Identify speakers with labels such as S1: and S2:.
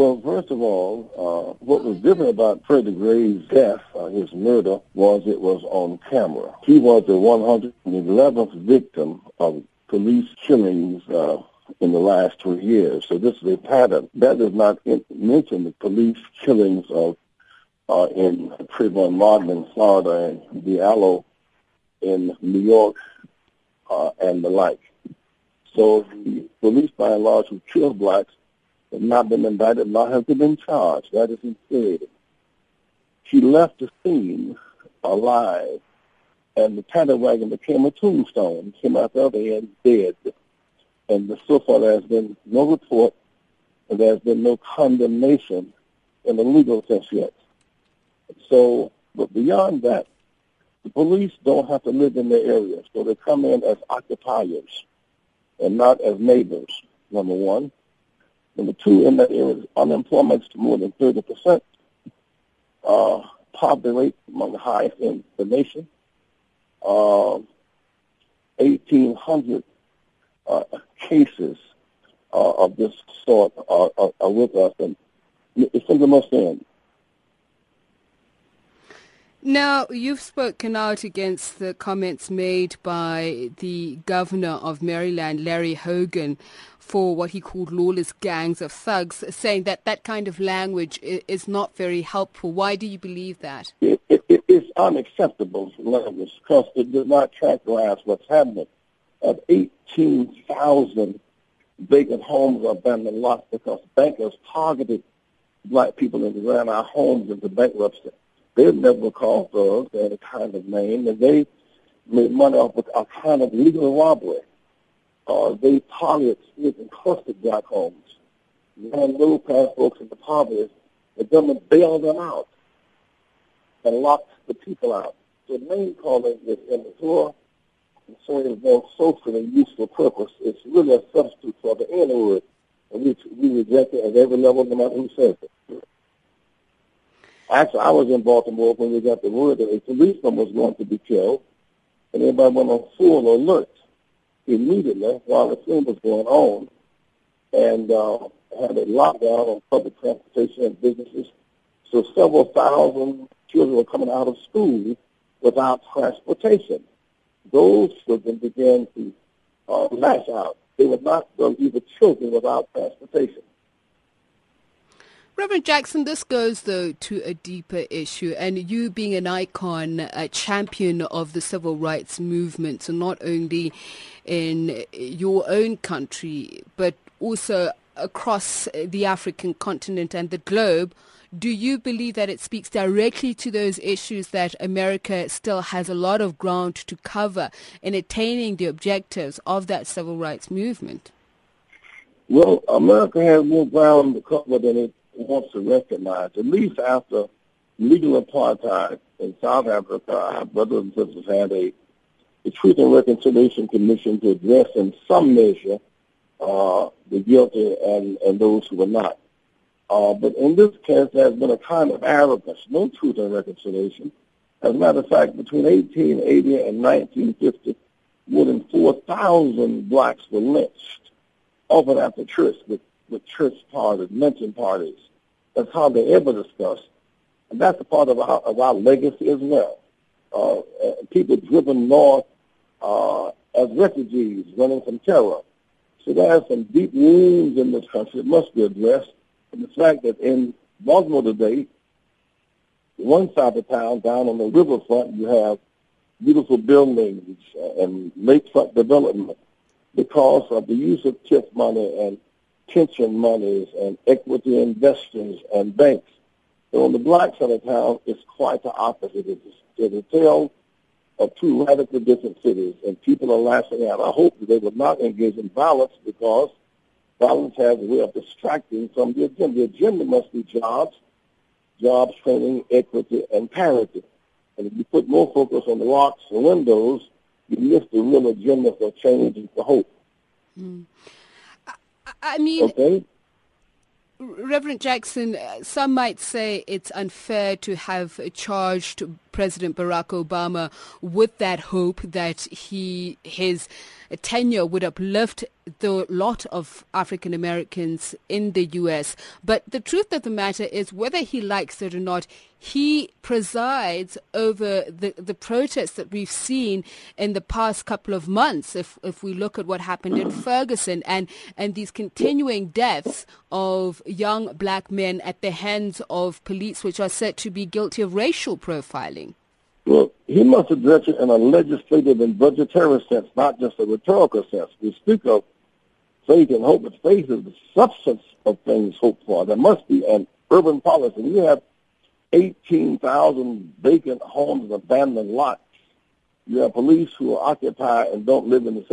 S1: Well, first of all, uh, what was different about Freddie Gray's death, uh, his murder, was it was on camera. He was the 111th victim of police killings uh, in the last three years. So this is a pattern. That does not in- mention the police killings of uh, in Trayvon Martin in Florida and Diallo in New York uh, and the like. So the police, by and large, who killed blacks not been indicted, not have been charged. That is instead. He left the scene alive, and the paddy wagon became a tombstone. Came out the other end dead. And so far, there has been no report, and there has been no condemnation in the legal sense yet. So, but beyond that, the police don't have to live in their area, so they come in as occupiers and not as neighbors, number one. Number two, in that area, unemployment is more than 30%. Uh, poverty rate among the highest in the nation. Uh, 1,800 uh, cases uh, of this sort are, are, are, with us, and it's simply must end.
S2: Now, you've spoken out against the comments made by the governor of Maryland, Larry Hogan, for what he called lawless gangs of thugs, saying that that kind of language is not very helpful. Why do you believe that?
S1: It, it, it is unacceptable language because it does not characterize what's happening. Of 18,000 vacant homes are abandoned lots because bankers targeted black people and ran our homes into bankruptcy. They never called thugs any kind of name, and they made money off of a kind of legal robbery uh, they target and clustered black homes. And middle class folks in the poverty, the government bailed them out and locked the people out. So the main calling is immature and serving no socially useful purpose. It's really a substitute for the N word, and we, we reject it at every level, no matter who says it. Actually, I was in Baltimore when we got the word that a policeman was going to be killed, and everybody went on full alert immediately while the film was going on and uh, had a lockdown on public transportation and businesses. So several thousand children were coming out of school without transportation. Those children began to uh, lash out. They were not going to be the children without transportation.
S2: Reverend Jackson, this goes though to a deeper issue, and you being an icon, a champion of the civil rights movement, so not only in your own country, but also across the African continent and the globe. Do you believe that it speaks directly to those issues that America still has a lot of ground to cover in attaining the objectives of that civil rights movement?
S1: Well, America has more ground to cover than it wants to recognize. At least after legal apartheid in South Africa, our brothers and sisters had a the Truth and Reconciliation Commission to address in some measure uh, the guilty and, and those who were not. Uh, but in this case, there's been a kind of arrogance, no truth and reconciliation. As a matter of fact, between 1880 and 1950, more than 4,000 blacks were lynched, often after church, with, with church parties, lynching parties. That's hardly ever discussed. And that's a part of our, of our legacy as well. Uh, uh, people driven north uh, as refugees running from terror. So there are some deep wounds in this country that must be addressed. And the fact that in Baltimore today, one side of town, down on the riverfront, you have beautiful buildings and lakefront development because of the use of TIF money and pension monies and equity investors and banks. So on the black side of town, it's quite the opposite. It's a tale of two radically different cities, and people are lashing out. I hope that they will not engage in violence because violence has a way of distracting from the agenda. The agenda must be jobs, jobs, training, equity, and parity. And if you put more focus on the locks and windows, you miss the real agenda for change and for hope.
S2: Mm. I, mean, okay? Reverend Jackson, uh, some might say it's unfair to have charged President Barack Obama with that hope that he his tenure would uplift the lot of African Americans in the U.S. But the truth of the matter is, whether he likes it or not, he presides over the, the protests that we've seen in the past couple of months. If if we look at what happened in Ferguson and and these continuing deaths of young black men at the hands of police, which are said to be guilty of racial profiling.
S1: Well, he must address it in a legislative and budgetary sense, not just a rhetorical sense. We speak of faith and hope, but faith is the substance of things hoped for. There must be an urban policy. You have 18,000 vacant homes and abandoned lots. You have police who are occupied and don't live in the